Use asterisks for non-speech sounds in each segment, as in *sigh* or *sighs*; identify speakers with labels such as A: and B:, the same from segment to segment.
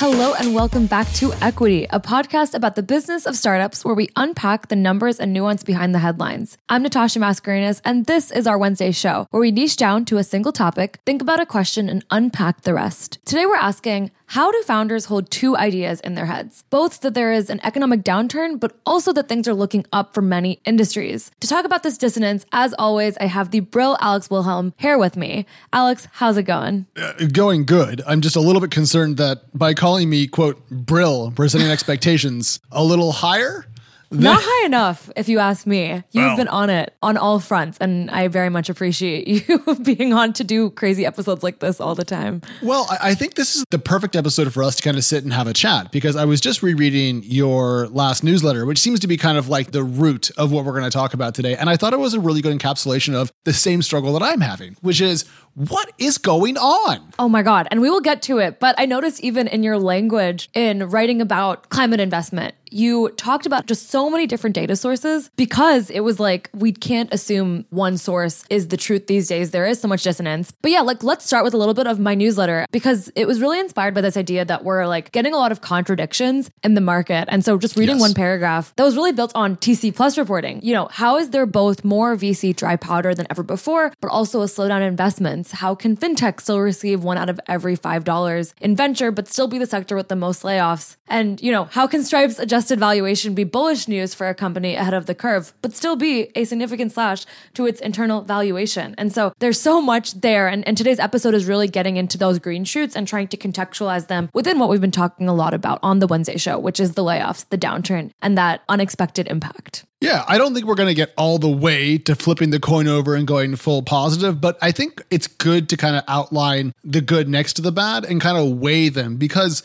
A: Hello, and welcome back to Equity, a podcast about the business of startups where we unpack the numbers and nuance behind the headlines. I'm Natasha Mascarenhas, and this is our Wednesday show where we niche down to a single topic, think about a question, and unpack the rest. Today, we're asking how do founders hold two ideas in their heads? Both that there is an economic downturn, but also that things are looking up for many industries. To talk about this dissonance, as always, I have the Brill Alex Wilhelm here with me. Alex, how's it going?
B: Uh, going good. I'm just a little bit concerned that by calling me, quote, Brill, we're setting *laughs* expectations a little higher.
A: Not high enough, if you ask me. You've been on it on all fronts, and I very much appreciate *laughs* you being on to do crazy episodes like this all the time.
B: Well, I think this is the perfect episode for us to kind of sit and have a chat because I was just rereading your last newsletter, which seems to be kind of like the root of what we're going to talk about today. And I thought it was a really good encapsulation of the same struggle that I'm having, which is what is going on?
A: Oh my God. And we will get to it. But I noticed even in your language in writing about climate investment, you talked about just so many different data sources because it was like we can't assume one source is the truth these days. There is so much dissonance. But yeah, like let's start with a little bit of my newsletter because it was really inspired by this idea that we're like getting a lot of contradictions in the market. And so just reading yes. one paragraph that was really built on TC plus reporting. You know, how is there both more VC dry powder than ever before, but also a slowdown in investments? How can fintech still receive one out of every $5 in venture, but still be the sector with the most layoffs? And, you know, how can Stripe's adjusted valuation be bullish news for a company ahead of the curve, but still be a significant slash to its internal valuation? And so there's so much there. And, and today's episode is really getting into those green shoots and trying to contextualize them within what we've been talking a lot about on the Wednesday show, which is the layoffs, the downturn, and that unexpected impact.
B: Yeah, I don't think we're going to get all the way to flipping the coin over and going full positive, but I think it's good to kind of outline the good next to the bad and kind of weigh them because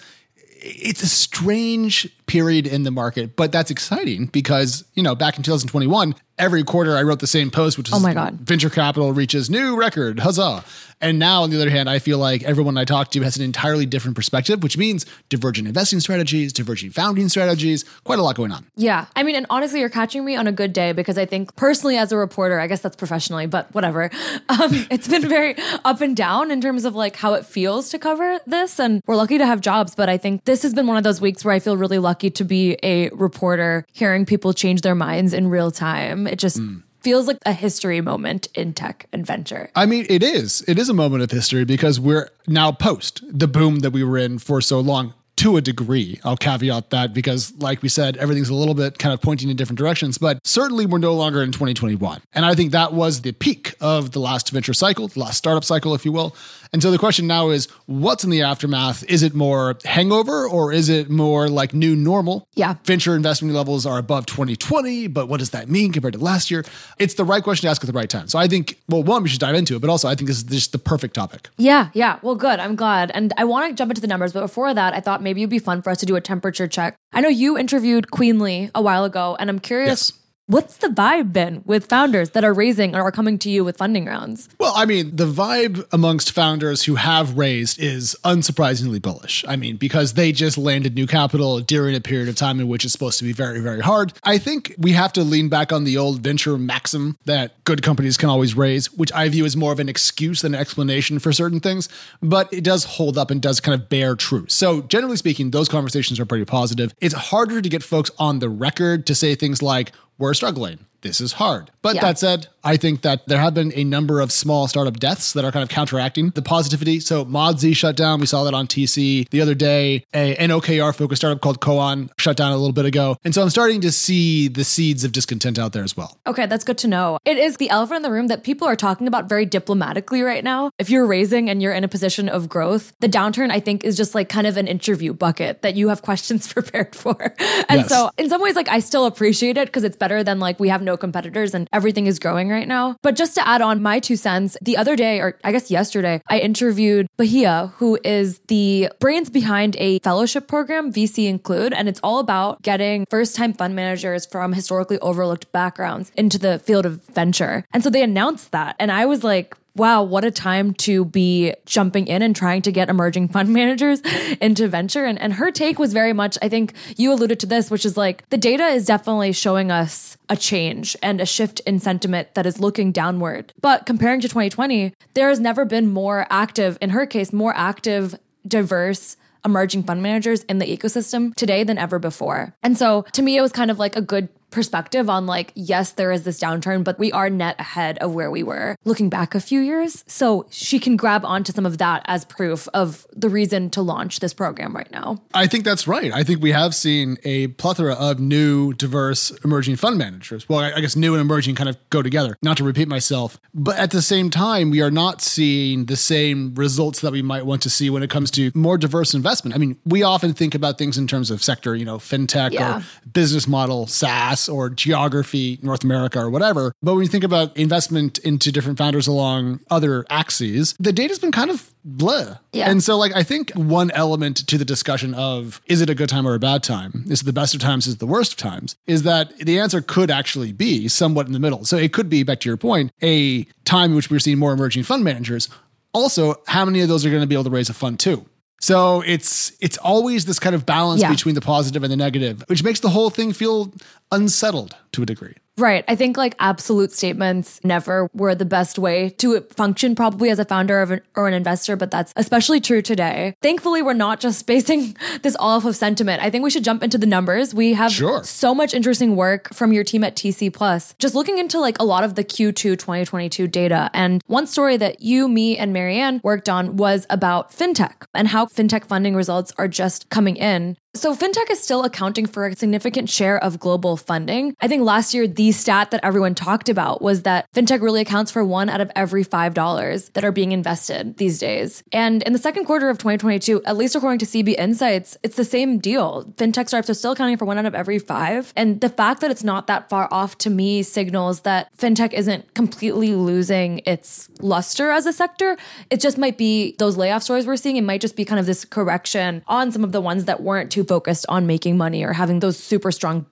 B: it's a strange period in the market, but that's exciting because, you know, back in 2021, every quarter I wrote the same post, which is
A: oh my God.
B: venture capital reaches new record. Huzzah. And now, on the other hand, I feel like everyone I talk to has an entirely different perspective, which means divergent investing strategies, divergent founding strategies, quite a lot going on.
A: Yeah. I mean, and honestly, you're catching me on a good day because I think personally, as a reporter, I guess that's professionally, but whatever. *laughs* Um, it's been very up and down in terms of like how it feels to cover this. And we're lucky to have jobs, but I think this has been one of those weeks where I feel really lucky to be a reporter, hearing people change their minds in real time. It just, mm feels like a history moment in tech and venture.
B: I mean, it is. It is a moment of history because we're now post the boom that we were in for so long to a degree. I'll caveat that because, like we said, everything's a little bit kind of pointing in different directions, but certainly we're no longer in 2021. And I think that was the peak of the last venture cycle, the last startup cycle, if you will. And so the question now is what's in the aftermath? Is it more hangover or is it more like new normal?
A: Yeah.
B: Venture investment levels are above 2020, but what does that mean compared to last year? It's the right question to ask at the right time. So I think, well, one, we should dive into it, but also I think this is just the perfect topic.
A: Yeah. Yeah. Well, good. I'm glad. And I want to jump into the numbers, but before that, I thought maybe it'd be fun for us to do a temperature check. I know you interviewed Queenly a while ago, and I'm curious. Yes What's the vibe been with founders that are raising or are coming to you with funding rounds?
B: Well, I mean, the vibe amongst founders who have raised is unsurprisingly bullish. I mean, because they just landed new capital during a period of time in which it's supposed to be very, very hard. I think we have to lean back on the old venture maxim that good companies can always raise, which I view as more of an excuse than an explanation for certain things, but it does hold up and does kind of bear true. So, generally speaking, those conversations are pretty positive. It's harder to get folks on the record to say things like, we're struggling. This is hard. But yeah. that said, I think that there have been a number of small startup deaths that are kind of counteracting the positivity. So Modsy shut down. We saw that on TC the other day. A, an OKR focused startup called Koan shut down a little bit ago. And so I'm starting to see the seeds of discontent out there as well.
A: Okay, that's good to know. It is the elephant in the room that people are talking about very diplomatically right now. If you're raising and you're in a position of growth, the downturn, I think, is just like kind of an interview bucket that you have *laughs* questions *laughs* prepared for. And yes. so in some ways, like I still appreciate it because it's better than like we have no competitors and everything is growing right now. But just to add on my two cents, the other day, or I guess yesterday, I interviewed Bahia, who is the brains behind a fellowship program, VC Include, and it's all about getting first time fund managers from historically overlooked backgrounds into the field of venture. And so they announced that. And I was like, wow, what a time to be jumping in and trying to get emerging fund *laughs* managers into venture. And, and her take was very much, I think you alluded to this, which is like the data is definitely showing us a change and a shift in sentiment that is looking downward. But comparing to 2020, there has never been more active, in her case, more active, diverse, emerging fund managers in the ecosystem today than ever before. And so to me, it was kind of like a good perspective on like, yes, there is this downturn, but we are net ahead of where we were looking back a few years. So she can grab onto some of that as proof of the reason to launch this program right now.
B: I think that's right. I think we have seen a plethora of new, diverse, emerging fund managers. Well, I guess new and emerging kind of go together, not to repeat myself. But at the same time, we are not seeing the same results that we might want to see when it comes to more diverse investment. I mean, we often think about things in terms of sector, you know, fintech yeah. or business model, SaaS or geography, North America or whatever. But when you think about investment into different founders along other axes, the data's been kind of blah. Yeah. And so, like, I think one element to the discussion of is it a good time or a bad time? Is it the best of times? Is it the worst of times? Is that the answer could actually be somewhat in the middle. So it could be, back to your point, a time in which we're seeing more emerging fund managers. Also, how many of those are going to be able to raise a fund too? So it's it's always this kind of balance yeah. between the positive and the negative, which makes the whole thing feel unsettled to a degree.
A: Right. I think like absolute statements never were the best way to function, probably as a founder of an, or an investor, but that's especially true today. Thankfully, we're not just *laughs* basing this off of sentiment. I think we should jump into the numbers. We have sure. so much interesting work from your team at TC Plus, just looking into like a lot of the Q2 2022 data. And one story that you, me, and Mary Ann worked on was about fintech and how fintech funding results are just coming in. So, fintech is still accounting for a significant share of global funding. I think last year, the stat that everyone talked about was that fintech really accounts for one out of every $5 that are being invested these days. And in the second quarter of 2022, at least according to CB Insights, it's the same deal. Fintech startups are still accounting for one out of every five. And the fact that it's not that far off to me signals that fintech isn't completely losing its luster as a sector. It just might be those layoff stories we're seeing. It might just be kind of this correction on some of the ones that weren't too focused on making money or having those super strong.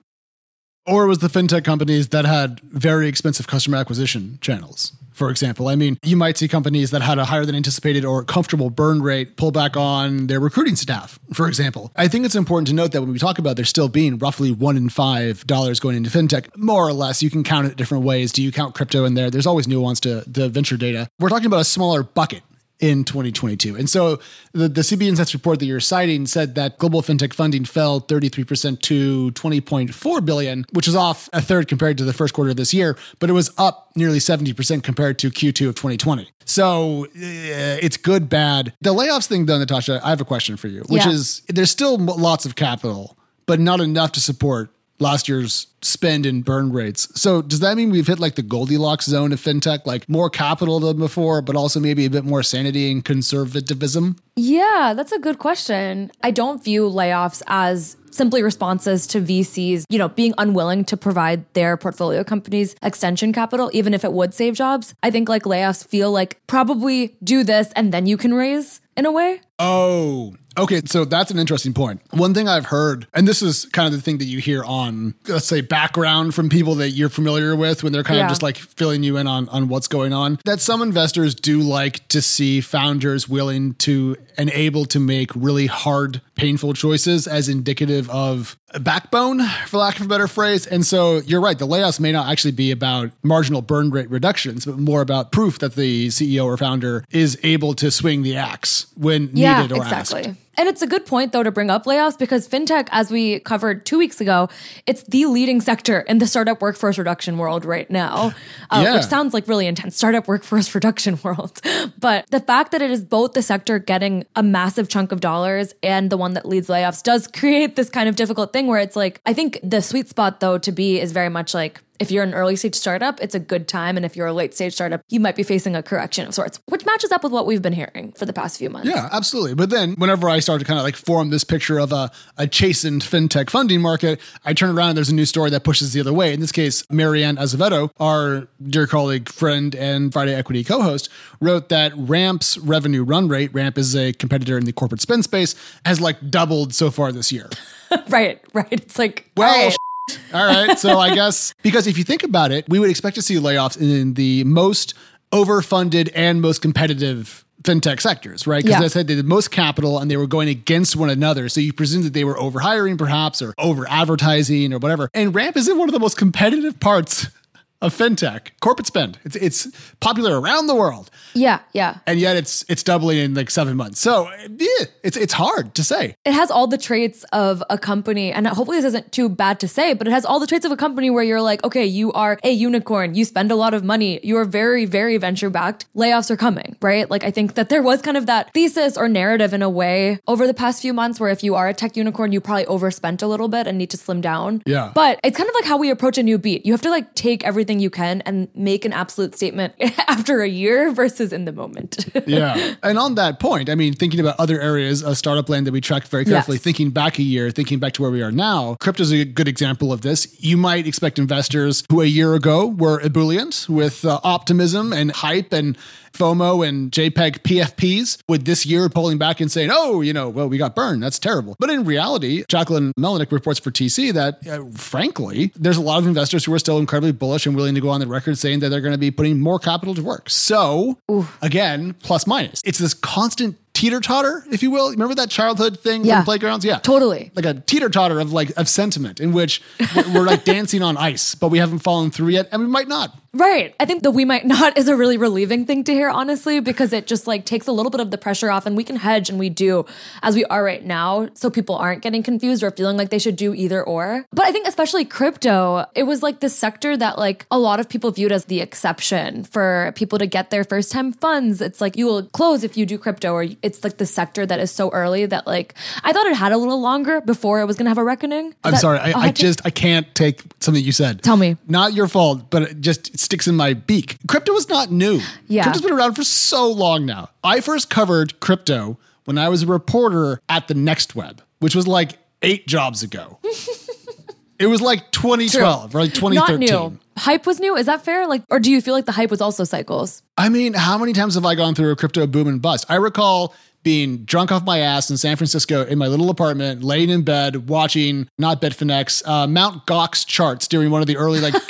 B: Or was the fintech companies that had very expensive customer acquisition channels. For example, I mean, you might see companies that had a higher than anticipated or comfortable burn rate pull back on their recruiting staff, for example. I think it's important to note that when we talk about there still being roughly one in five dollars going into fintech, more or less, you can count it different ways. Do you count crypto in there? There's always nuance to the venture data. We're talking about a smaller bucket in 2022. And so the, the CB Insights report that you're citing said that global fintech funding fell 33% to 20.4 billion, which is off a third compared to the first quarter of this year, but it was up nearly 70% compared to Q2 of 2020. So uh, it's good, bad. The layoffs thing, though, Natasha, I have a question for you, which yeah. is there's still lots of capital, but not enough to support last year's spend and burn rates. So does that mean we've hit like the Goldilocks zone of fintech, like more capital than before, but also maybe a bit more sanity and conservatism?
A: Yeah, that's a good question. I don't view layoffs as simply responses to VCs, you know, being unwilling to provide their portfolio companies extension capital, even if it would save jobs. I think like layoffs feel like probably do this and then you can raise in a way.
B: Oh, Okay, so that's an interesting point. One thing I've heard, and this is kind of the thing that you hear on, let's say, background from people that you're familiar with when they're kind yeah. of just like filling you in on, on what's going on, that some investors do like to see founders willing to and able to make really hard, painful choices as indicative of backbone, for lack of a better phrase. And so you're right, the layoffs may not actually be about marginal burn rate reductions, but more about proof that the CEO or founder is able to swing the axe when yeah, needed or exactly. asked.
A: And it's a good point, though, to bring up layoffs because fintech, as we covered two weeks ago, it's the leading sector in the startup workforce reduction world right now, uh, yeah. which sounds like really intense startup workforce *laughs* reduction world. but the fact that it is both the sector getting a massive chunk of dollars and the one that leads layoffs does create this kind of difficult thing where it's like, I think the sweet spot, though, to be is very much like, if you're an early stage startup, it's a good time. And if you're a late stage startup, you might be facing a correction of sorts, which matches up with what we've been hearing for the past few months.
B: Yeah, absolutely. But then whenever I start to kind of like form this picture of a, a chastened fintech funding market, I turn around and there's a new story that pushes the other way. In this case, Mary Ann Azevedo, our dear colleague, friend, and Friday Equity co host, wrote that Ramp's revenue run rate, Ramp is a competitor in the corporate spend space, has like doubled so far this year. *laughs*
A: right, right. It's like,
B: well, right. All right. So I guess because if you think about it, we would expect to see layoffs in the most overfunded and most competitive fintech sectors, right? Because yeah. I said they had the most capital and they were going against one another. So you presume that they were overhiring perhaps or over advertising or whatever. And Ramp is in one of the most competitive parts of fintech, corporate spend. It's it's popular around the world.
A: Yeah, yeah.
B: And yet it's it's doubling in like seven months. So yeah, it's it's hard to say.
A: It has all the traits of a company, and hopefully this isn't too bad to say, but it has all the traits of a company where you're like, okay, you are a unicorn, you spend a lot of money, you are very, very venture backed. Layoffs are coming, right? Like I think that there was kind of that thesis or narrative in a way over the past few months where if you are a tech unicorn, you probably overspent a little bit and need to slim down.
B: Yeah.
A: But it's kind of like how we approach a new beat. You have to like take everything you can and make an absolute statement *laughs* after a year versus in the moment. *laughs*
B: yeah. And on that point, I mean, thinking about other areas of startup land that we track very carefully,
A: Yes.
B: thinking back a year, thinking back to where we are now, crypto's a good example of this. You might expect investors who a year ago were ebullient with uh, optimism and hype and FOMO and JPEG PFPs, with this year pulling back and saying, oh, you know, well, we got burned. That's terrible. But in reality, Jacquelyn Melinek reports for TC that, uh, frankly, there's a lot of investors who are still incredibly bullish and willing to go on the record saying that they're going to be putting more capital to work. So, again, plus minus. It's this constant teeter totter, if you will. Remember that childhood thing
A: Yeah.
B: from playgrounds? Yeah.
A: Totally.
B: Like a teeter totter of like of sentiment in which we're, we're like *laughs* dancing on ice, but we haven't fallen through yet, and we might not.
A: Right. I think the we might not *laughs* is a really relieving thing to hear, honestly, because it just like takes a little bit of the pressure off and we can hedge and we do as we are right now. So people aren't getting confused or feeling like they should do either or. But I think especially crypto, it was like the sector that like a lot of people viewed as the exception for people to get their first time funds. It's like you will close if you do crypto or it's like the sector that is so early that like I thought it had a little longer before it was going to have a reckoning. Is
B: I'm
A: that
B: sorry. I, I just I can't take something you said.
A: Tell me.
B: Not your fault, but it just sticks in my beak. Crypto is not new.
A: Yeah.
B: Crypto's been around for so long now. I first covered crypto when I was a reporter at the Next Web, which was like eight jobs ago. *laughs* it was like 2012 or like 2013.
A: Not new. Hype was new. Is that fair? Like, or do you feel like the hype was also cycles?
B: I mean, how many times have I gone through a crypto boom and bust? I recall being drunk off my ass in San Francisco in my little apartment, laying in bed, watching not Bitfinex, uh, Mount Gox charts during one of the early like *laughs*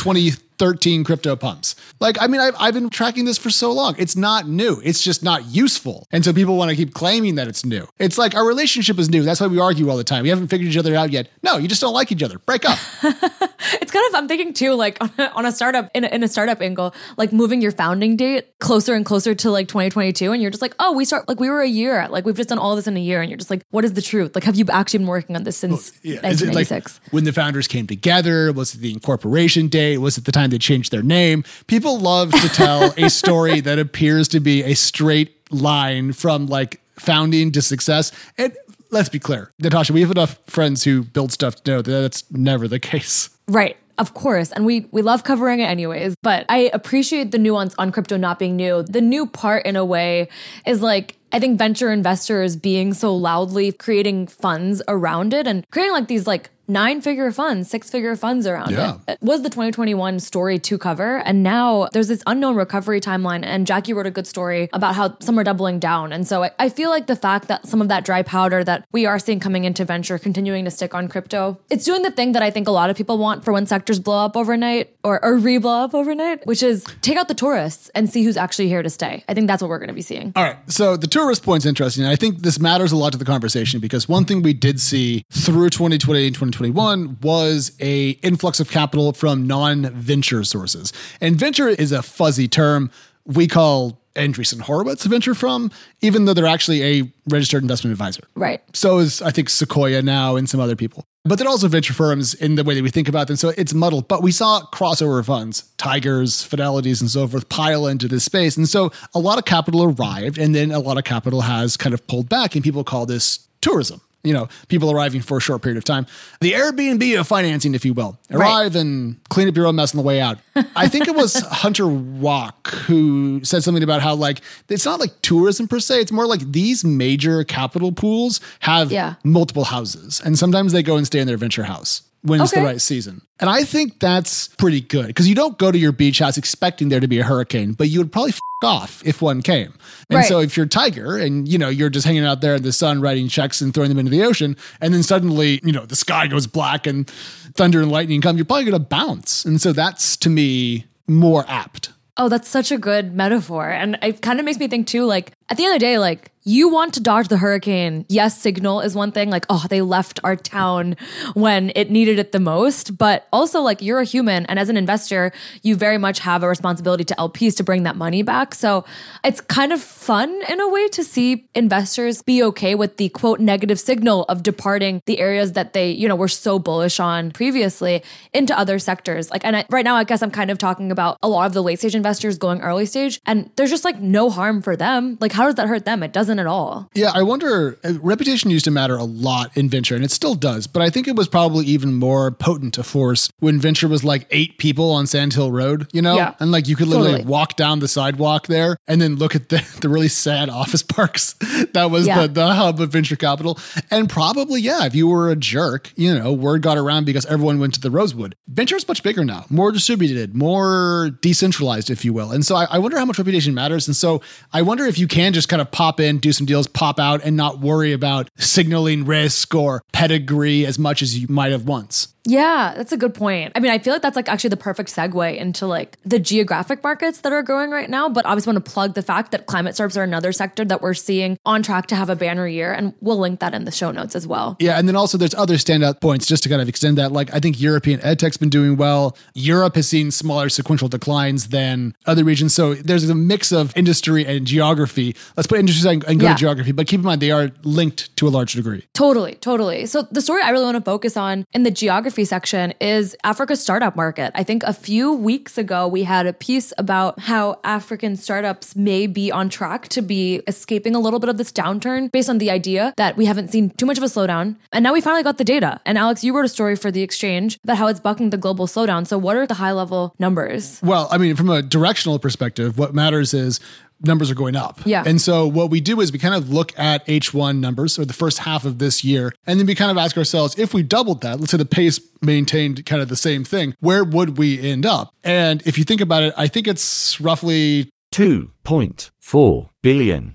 B: 2013 crypto pumps. Like, I mean, I've, I've been tracking this for so long. It's not new. It's just not useful. And so people want to keep claiming that it's new. It's like our relationship is new. That's why we argue all the time. We haven't figured each other out yet. No, you just don't like each other. Break up. *laughs*
A: It's kind of I'm thinking too, like on a, on a startup in a, in a startup angle, like moving your founding date closer and closer to like 2022, and you're just like, oh, we start like we were a year, like we've just done all this in a year, and you're just like, what is the truth? Like, have you actually been working on this since
B: Yeah. Is it like when the founders came together? Was it the incorporation date? Was it the time they changed their name? People love to tell a *laughs* story that appears to be a straight line from like founding to success. And let's be clear, Natasha, we have enough friends who build stuff to know that that's never the case.
A: Right. Of course. And we we love covering it anyways, but I appreciate the nuance on crypto not being new. The new part in a way is like I think venture investors being so loudly creating funds around it and creating like these like nine figure funds, six figure funds around
B: Yeah.
A: it. It was the 2021 story to cover. And now there's this unknown recovery timeline. And Jackie wrote a good story about how some are doubling down. And so I, I feel like the fact that some of that dry powder that we are seeing coming into venture continuing to stick on crypto, it's doing the thing that I think a lot of people want for when sectors blow up overnight or, or re blow up overnight, which is take out the tourists and see who's actually here to stay. I think that's what we're going to be seeing.
B: All right. So the tourist point's interesting. And I think this matters a lot to the conversation because one thing we did see through 2020 and 2021 was a influx of capital from non-venture sources. And venture is a fuzzy term we call Andreessen Horowitz a venture from, even though they're actually a registered investment advisor.
A: Right.
B: So is I think Sequoia now and some other people. But they're also venture firms in the way that we think about them. So it's muddled. But we saw crossover funds, Tigers, Fidelities, and so forth pile into this space. And so a lot of capital arrived, and then a lot of capital has kind of pulled back, and people call this tourism. You know, people arriving for a short period of time. The Airbnb of financing, if you will. Arrive and clean up your own mess on the way out. I think it was *laughs* Hunter Walk who said something about how, like, it's not like tourism per se. It's more like these major capital pools have
A: Yeah.
B: multiple houses, and sometimes they go and stay in their venture house when it's the right season. And I think that's pretty good because you don't go to your beach house expecting there to be a hurricane, but you would probably f- off if one came. And
A: Right.
B: so if you're Tiger and you know you're just hanging out there in the sun writing checks and throwing them into the ocean, and then suddenly you know the sky goes black and thunder and lightning come, you're probably going to bounce. And so that's to me more apt.
A: Oh, that's such a good metaphor. And it kind of makes me think too, like At the end of the day, like you want to dodge the hurricane. Yes, signal is one thing, like, oh, they left our town when it needed it the most. But also, like, you're a human. And as an investor, you very much have a responsibility to LPs to bring that money back. So it's kind of fun in a way to see investors be okay with the quote negative signal of departing the areas that they, you know, were so bullish on previously into other sectors. Like, and I, right now, I guess I'm kind of talking about a lot of the late stage investors going early stage, and there's just like no harm for them. Like, how does that hurt them? It doesn't at all.
B: Yeah, I wonder. uh, Reputation used to matter a lot in venture, and it still does. But I think it was probably even more potent a force when venture was like eight people on Sand Hill Road, you know,
A: Yeah.
B: and like you could literally
A: Totally.
B: walk down the sidewalk there and then look at the, *laughs* the really sad office parks *laughs* that was
A: Yeah.
B: the, the hub of venture capital. And probably, yeah, if you were a jerk, you know, word got around because everyone went to the Rosewood. Venture is much bigger now, more distributed, more decentralized, if you will. And so I, I wonder how much reputation matters. And so I wonder if you can just kind of pop in, do some deals, pop out, and not worry about signaling risk or pedigree as much as you might have once.
A: Yeah, that's a good point. I mean, I feel like that's like actually the perfect segue into like the geographic markets that are growing right now. But I obviously, want to plug the fact that climate startups are another sector that we're seeing on track to have a banner year, and we'll link that in the show notes as well.
B: Yeah, and then also there's other standout points just to kind of extend that. Like I think European edtech's been doing well. Europe has seen smaller sequential declines than other regions. So there's a mix of industry and geography. Let's put industry aside and go
A: Yeah.
B: to geography, but keep in mind they are linked to a large degree.
A: Totally, totally. So the story I really want to focus on in the geography section is Africa's startup market. I think a few weeks ago we had a piece about how African startups may be on track to be escaping a little bit of this downturn based on the idea that we haven't seen too much of a slowdown. And now we finally got the data. And Alex, you wrote a story for the exchange about how it's bucking the global slowdown. So what are the high level numbers?
B: Well, I mean, from a directional perspective, what matters is numbers are going up.
A: Yeah.
B: And so what we do is we kind of look at H1 numbers or the first half of this year, and then we kind of ask ourselves if we doubled that, let's say the pace maintained kind of the same thing, where would we end up? And if you think about it, I think it's roughly
C: 2.4 billion.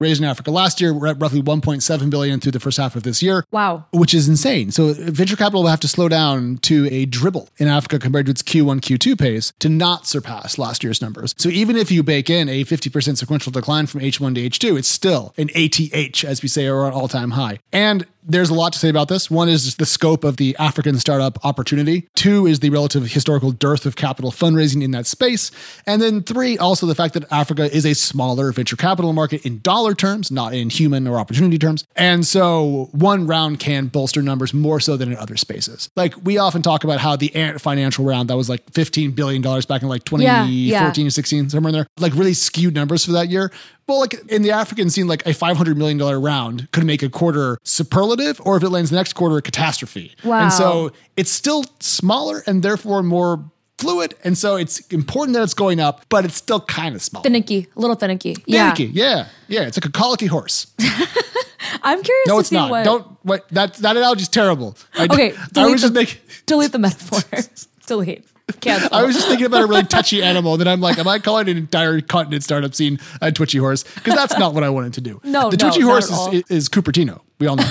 B: Raised in Africa. Last year, we're at roughly 1.7 billion through the first half of this year.
A: Wow.
B: Which is insane. So venture capital will have to slow down to a dribble in Africa compared to its Q1, Q2 pace to not surpass last year's numbers. So even if you bake in a 50% sequential decline from H1 to H2, it's still an ATH, as we say, or an all-time high. And there's a lot to say about this. One is the scope of the African startup opportunity. Two is the relative historical dearth of capital fundraising in that space. And then three, also the fact that Africa is a smaller venture capital market in dollar terms, not in human or opportunity terms. And so one round can bolster numbers more so than in other spaces. Like we often talk about how the Ant financial round that was like $15 billion back in like 2014
A: Yeah, yeah.
B: or 16, somewhere in there, like really skewed numbers for that year. Well, like in the African scene, like a $500 million round could make a quarter superlative, or if it lands the next quarter, a catastrophe.
A: Wow.
B: And so it's still smaller and therefore more fluid. And so it's important that it's going up, but it's still kind of small.
A: Finicky, a little finicky. Yeah.
B: Finicky. Yeah. Yeah. It's like a colicky horse. *laughs*
A: I'm curious
B: No,
A: to
B: it's
A: see
B: not.
A: what.
B: Don't wait. That that analogy's terrible. I,
A: Okay, *laughs*
B: I was just making. *laughs*
A: delete the metaphor. delete. Cancel.
B: I was just thinking about a really touchy animal. Then I'm like, am I calling an entire continent startup scene a twitchy horse? Because that's not what I wanted to do. *laughs*
A: No,
B: the
A: no,
B: twitchy horse is, is Cupertino. We all know. *laughs*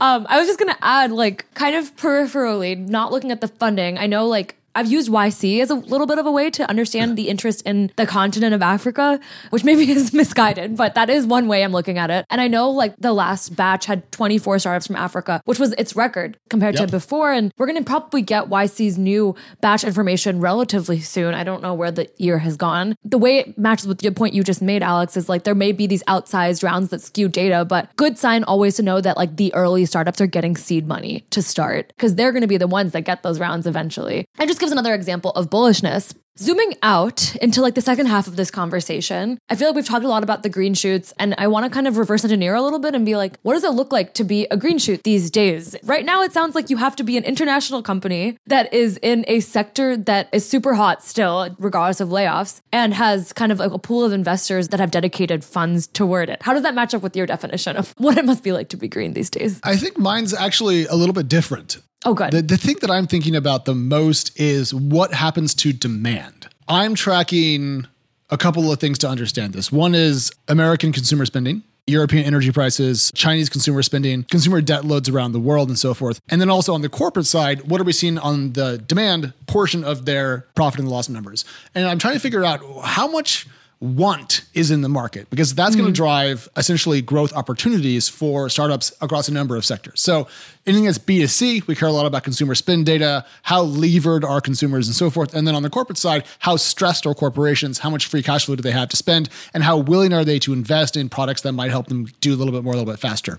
A: Um, I was just gonna add, like, kind of peripherally, not looking at the funding. I know, like, I've used YC as a little bit of a way to understand the interest in the continent of Africa, which maybe *laughs* is misguided, but that is one way I'm looking at it. And I know, like, the last batch had 24 startups from Africa, which was its record compared
B: Yep.
A: to before. And we're gonna probably get YC's new batch information relatively soon. I don't know where the year has gone. The way it matches with the point you just made, Alex, is like there may be these outsized rounds that skew data, but good sign always to know that like the early startups are getting seed money to start because they're going to be the ones that get those rounds eventually. It just gives another example of bullishness. Zooming out into like the second half of this conversation, I feel like we've talked a lot about the green shoots, and I want to kind of reverse engineer a little bit and be like, what does it look like to be a green shoot these days? Right now, it sounds like you have to be an international company that is in a sector that is super hot still, regardless of layoffs, and has kind of like a pool of investors that have dedicated funds toward it. How does that match up with your definition of *laughs* what it must be like to be green these days?
B: I think mine's actually a little bit different.
A: Oh, good.
B: The, the thing that I'm thinking about the most is what happens to demand. I'm tracking a couple of things to understand this. One is American consumer spending. European energy prices, Chinese consumer spending, consumer debt loads around the world, and so forth. And then also on the corporate side, what are we seeing on the demand portion of their profit and loss numbers? And I'm trying to figure out how much want is in the market because that's going to mm. drive essentially growth opportunities for startups across a number of sectors. So anything that's B2C, we care a lot about consumer spend data, how levered are consumers and so forth. And then on the corporate side, how stressed are corporations, how much free cash flow do they have to spend, and how willing are they to invest in products that might help them do a little bit more, a little bit faster.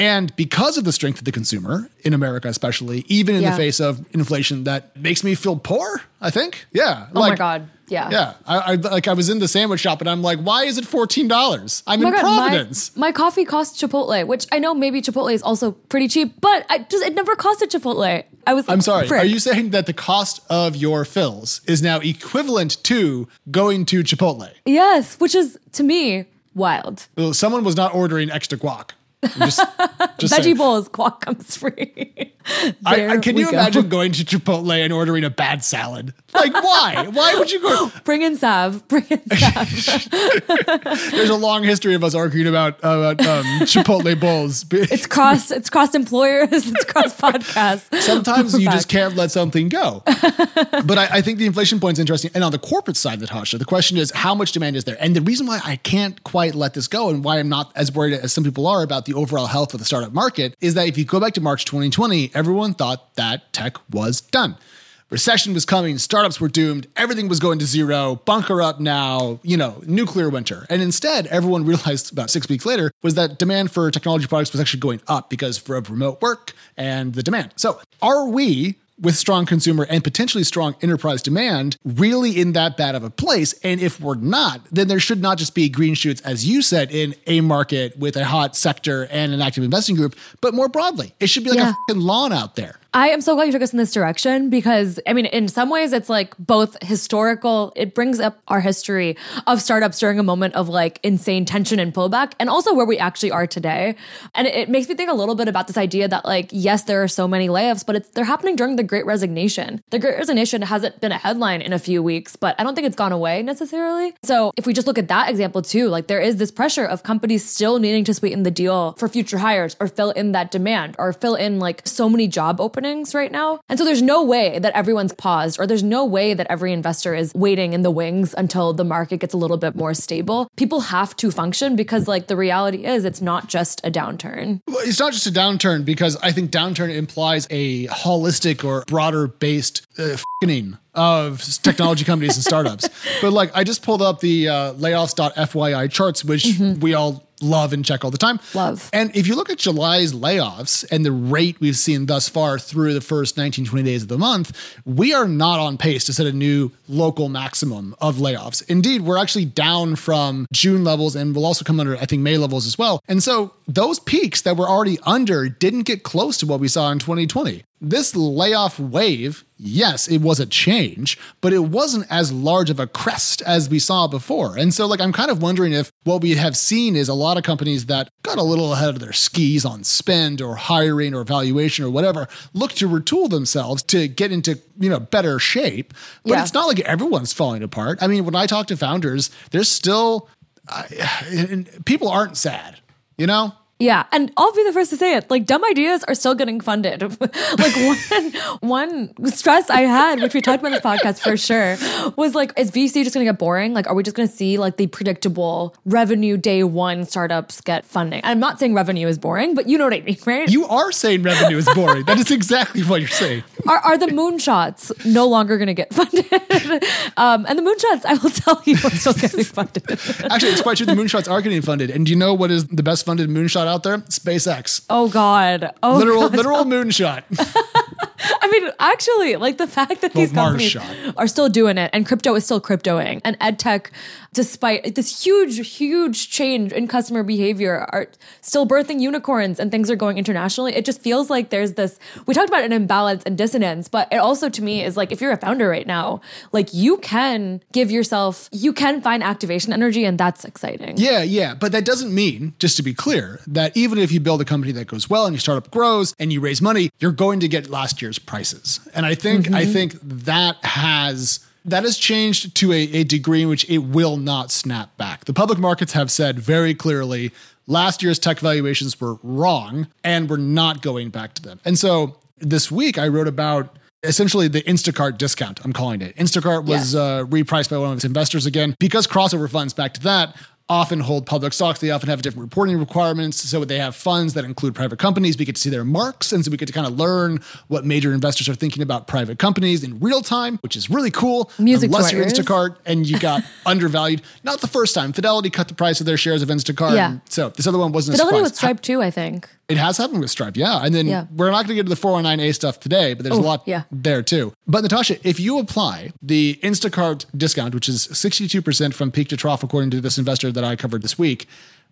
B: And because of the strength of the consumer in America, especially, even in
A: Yeah.
B: the face of inflation that makes me feel poor, I think. Yeah.
A: Oh my God. Yeah.
B: Yeah. I, I like I was in the sandwich shop and I'm like, why is it $14? I'm
A: Oh
B: in
A: my God, my-
B: Providence.
A: My, coffee costs Chipotle, which I know maybe Chipotle is also pretty cheap, but I just it never costed Chipotle. I was.
B: I'm sorry.
A: frick.
B: Are you saying that the cost of your fills is now equivalent to going to Chipotle?
A: Yes, which is to me wild.
B: Well, someone was not ordering extra guac. Just, *laughs* just
A: Veggie
B: saying.
A: bowls, guac comes free.
B: I, I, can you
A: go.
B: imagine going to Chipotle and ordering a bad salad? Like, why? why would you go? *gasps*
A: Bring in Sav. Bring in Sav. *laughs*
B: There's a long history of us arguing about about um, Chipotle bowls. *laughs*
A: it's cross. It's cross employers. It's cross podcasts.
B: Sometimes you just can't let something go. but I, I think the inflation point is interesting. And on the corporate side, Natasha, the question is how much demand is there? And the reason why I can't quite let this go and why I'm not as worried as some people are about the overall health of the startup market is that if you go back to March 2020, everyone thought that tech was done. Recession was coming, startups were doomed, everything was going to zero, bunker up now, you know, nuclear winter. And instead, everyone *laughs* realized about six weeks later was that demand for technology products was actually going up because of remote work and the demand. So, are we with strong consumer and potentially strong enterprise demand really in that bad of a place? And if we're not, then there should not just be green shoots, as you said, in a market with a hot sector and an active investing group, but more broadly, it should be like
A: Yeah.
B: a fucking lawn out there.
A: I am so glad you took us in this direction because, I mean, in some ways, it's like both historical, it brings up our history of startups during a moment of like insane tension and pullback, and also where we actually are today. And it, makes me think a little bit about this idea that, like, yes, there are so many layoffs, but it's, they're happening during the Great Resignation. The Great Resignation hasn't been a headline in a few weeks, but I don't think it's gone away necessarily. So if we just look at that example too, like, there is this pressure of companies still needing to sweeten the deal for future hires or fill in that demand or fill in like so many job openings right now. And so there's no way that everyone's paused or there's no way that every investor is waiting in the wings until the market gets a little bit more stable. People have to function because like the reality is it's not just a downturn.
B: Well, it's not just a downturn because I think downturn implies a holistic or broader based uh, fing of technology companies and startups. *laughs* But like, I just pulled up the uh, layoffs.fyi charts, which we all love and check all the time.
A: Love.
B: And if you look at July's layoffs and the rate we've seen thus far through the first 19, 20 days of the month, we are not on pace to set a new local maximum of layoffs. Indeed, we're actually down from June levels and will also come under, I think, May levels as well. And so those peaks that were already under didn't get close to what we saw in 2020. This layoff wave, yes, it was a change, but it wasn't as large of a crest as we saw before. And so, like, I'm kind of wondering if what we have seen is a lot of companies that got a little ahead of their skis on spend or hiring or valuation or whatever, look to retool themselves to get into, you know, better shape. But
A: Yeah.
B: it's not like everyone's falling apart. I mean, when I talk to founders, there's still, *sighs* and people aren't sad, you know?
A: Yeah, and I'll be the first to say it. Like dumb ideas are still getting funded. *laughs* like one one stress I had, which we talked about in this podcast for sure, was like, is VC just gonna get boring? Like, are we just gonna see like the predictable revenue day one startups get funding? I'm not saying revenue is boring, but you know what I mean, right?
B: You are saying revenue is boring. that is exactly what you're saying.
A: are, are the moonshots no longer going to get funded? *laughs* um, and the moonshots, I will tell you, are still getting funded.
B: Actually, it's quite true. The moonshots are getting funded. And do you know what is the best funded moonshot out there? SpaceX.
A: Oh God! Oh,
B: literal,
A: God.
B: literal *laughs* moonshot. *laughs*
A: I mean, actually, like the fact that these
B: Mars
A: companies
B: shot.
A: are still doing it, and crypto is still cryptoing, and ed tech, despite this huge, huge change in customer behavior, are still birthing unicorns, and things are going internationally. It just feels like there's this. We talked about an imbalance and dissonance, but it also to me is like if you're a founder right now, like you can give yourself, you can find activation energy, and that's exciting.
B: Yeah, yeah. But that doesn't mean, just to be clear, that even if you build a company that goes well and your startup grows and you raise money, you're going to get last year's prices. And I think I mm-hmm. think that has that has changed to a, a degree in which it will not snap back. The public markets have said very clearly last year's tech valuations were wrong and we're not going back to them. And so this week I wrote about essentially the Instacart discount, I'm calling it. Instacart was
A: Yes.
B: uh, repriced by one of its investors again because crossover funds, back to that, often hold public stocks. They often have different reporting requirements. So they have funds that include private companies. We get to see their marks. And so we get to kind of learn what major investors are thinking about private companies in real time, which is really cool.
A: Music
B: Unless
A: our
B: you're. Instacart and you got *laughs* undervalued. Not the first time. Fidelity cut the price of their shares of Instacart.
A: Yeah.
B: So this other one wasn't a
A: Fidelity with Stripe too, I think.
B: It has happened with Stripe, yeah. And then
A: Yeah.
B: we're not going to get to the 409A stuff today, but there's a
A: Oh,
B: lot
A: yeah.
B: there too. But Natasha, if you apply the Instacart discount, which is 62% from peak to trough, according to this investor that I covered this week,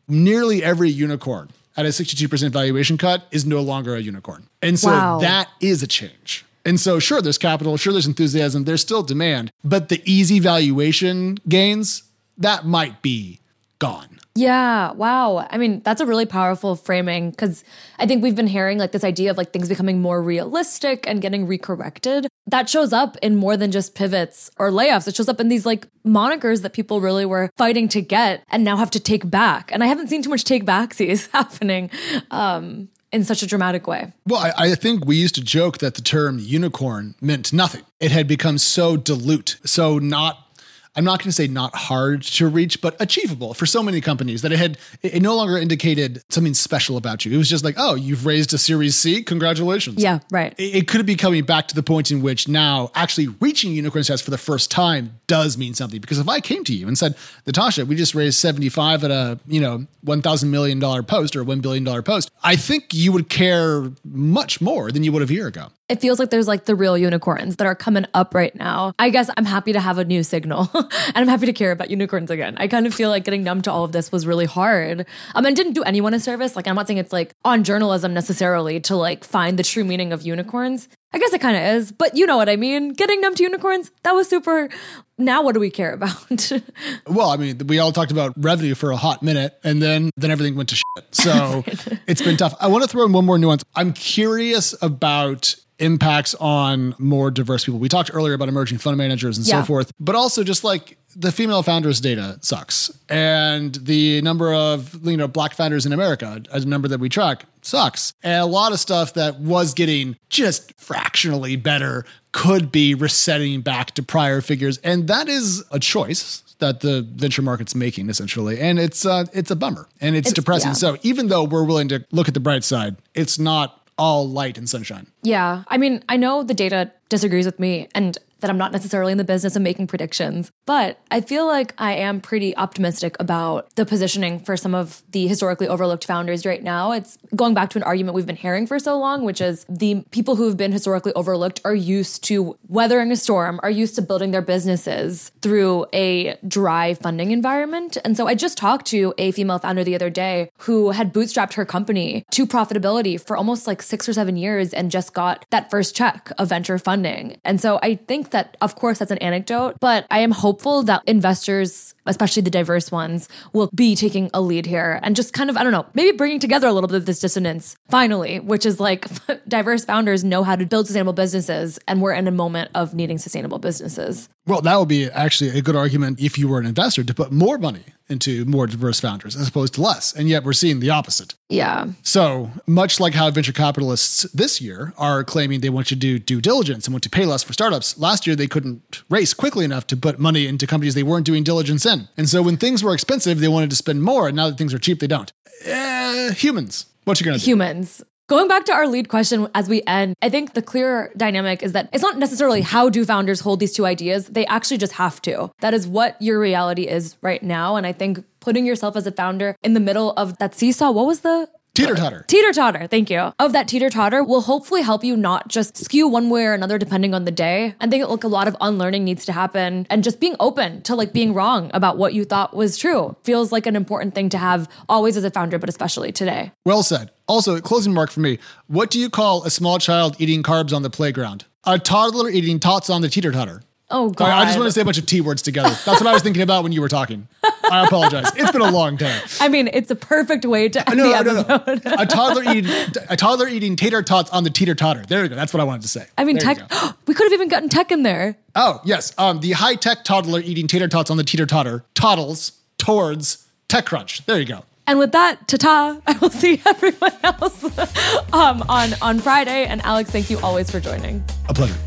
B: nearly every unicorn at a 62% valuation cut is no longer a unicorn. And so
A: Wow.
B: that is a change. And so, sure, there's capital, sure, there's enthusiasm, there's still demand, but the easy valuation gains, that might be gone.
A: Yeah, wow. I mean, that's a really powerful framing because I think we've been hearing like this idea of like things becoming more realistic and getting recorrected. That shows up in more than just pivots or layoffs. It shows up in these like monikers that people really were fighting to get and now have to take back. And I haven't seen too much take backsies *laughs* happening um, in such a dramatic way.
B: Well, I, I think we used to joke that the term unicorn meant nothing. It had become so dilute, so not. I'm not going to say not hard to reach, but achievable for so many companies that it had it, no longer indicated something special about you. It was just like, oh, you've raised a Series C, congratulations.
A: Yeah, right.
B: It, it could be coming back to the point in which now actually reaching unicorn status for the first time does mean something. Because if I came to you and said, Natasha, we just raised 75 at a you know 1,000 million dollar post or a one billion dollar post, I think you would care much more than you would have a year ago.
A: It feels like there's like the real unicorns that are coming up right now. I guess I'm happy to have a new signal *laughs* and I'm happy to care about unicorns again. I kind of feel like getting numb to all of this was really hard. Um, and didn't do anyone a service. Like, I'm not saying it's like on journalism necessarily to like find the true meaning of unicorns. I guess it kind of is, but you know what I mean. Getting numb to unicorns, that was super. Now, what do we care about? *laughs*
B: Well, I mean, we all talked about revenue for a hot minute, and then then everything went to shit. So *laughs* it's been tough. I want to throw in one more nuance. I'm curious about impacts on more diverse people. We talked earlier about emerging fund managers and
A: Yeah.
B: so forth, but also just like the female founders data sucks, and the number of you know black founders in America, as a number that we track, sucks, and a lot of stuff that was getting just fractionally better could be resetting back to prior figures, and that is a choice that the venture market's making essentially, and it's uh, it's a bummer and it's,
A: It's-
B: depressing.
A: yeah.
B: So even though we're willing to look at the bright side, it's not all light and sunshine.
A: Yeah. I mean, I know the data disagrees with me and that I'm not necessarily in the business of making predictions, but I feel like I am pretty optimistic about the positioning for some of the historically overlooked founders right now. It's going back to an argument we've been hearing for so long, which is the people who have been historically overlooked are used to weathering a storm, are used to building their businesses through a dry funding environment. And so I just talked to a female founder the other day who had bootstrapped her company to profitability for almost like six or seven years and just got that first check of venture funding. And so I think that, of course, that's an anecdote, but I am hopeful that investors, especially the diverse ones, will be taking a lead here and just kind of, I don't know, maybe bringing together a little bit of this dissonance finally, which is like *laughs* diverse founders know how to build sustainable businesses. And we're in a moment of needing sustainable businesses.
B: Well, that would be actually a good argument if you were an investor to put more money into more diverse founders as opposed to less. And yet we're seeing the opposite.
A: Yeah.
B: So, much like how venture capitalists this year are claiming they want you to do due diligence and want to pay less for startups, last year they couldn't race quickly enough to put money into companies they weren't doing diligence in. And so, when things were expensive, they wanted to spend more. And now that things are cheap, they don't. Eh, humans. What you gonna do?
A: humans. Going back to our lead question as we end, I think the clear dynamic is that it's not necessarily how do founders hold these two ideas. They actually just have to. That is what your reality is right now. And I think putting yourself as a founder in the middle of that seesaw, what was the
B: Teeter totter.
A: Teeter totter, thank you. Of that teeter totter will hopefully help you not just skew one way or another depending on the day. I think like a lot of unlearning needs to happen and just being open to like being wrong about what you thought was true feels like an important thing to have always as a founder, but especially today.
B: Well said. Also, closing mark for me. What do you call a small child eating carbs on the playground? A toddler eating tots on the teeter totter.
A: Oh God.
B: Sorry, I just want to say a bunch of T words together. That's what I was thinking about when you were talking. I apologize. It's been a long time.
A: I mean, it's a perfect way to end
B: No,
A: the episode.
B: no. A toddler eating a toddler eating tater tots on the teeter totter. There you go. That's what I wanted to say.
A: I mean,
B: There
A: tech. *gasps* we could have even gotten tech in there.
B: Oh yes, um, the high tech toddler eating tater tots on the teeter totter toddles towards TechCrunch. There you go.
A: And with that, ta-ta! *laughs* I will see everyone else *laughs* um, on on Friday. And Alex, thank you always for joining.
B: A pleasure.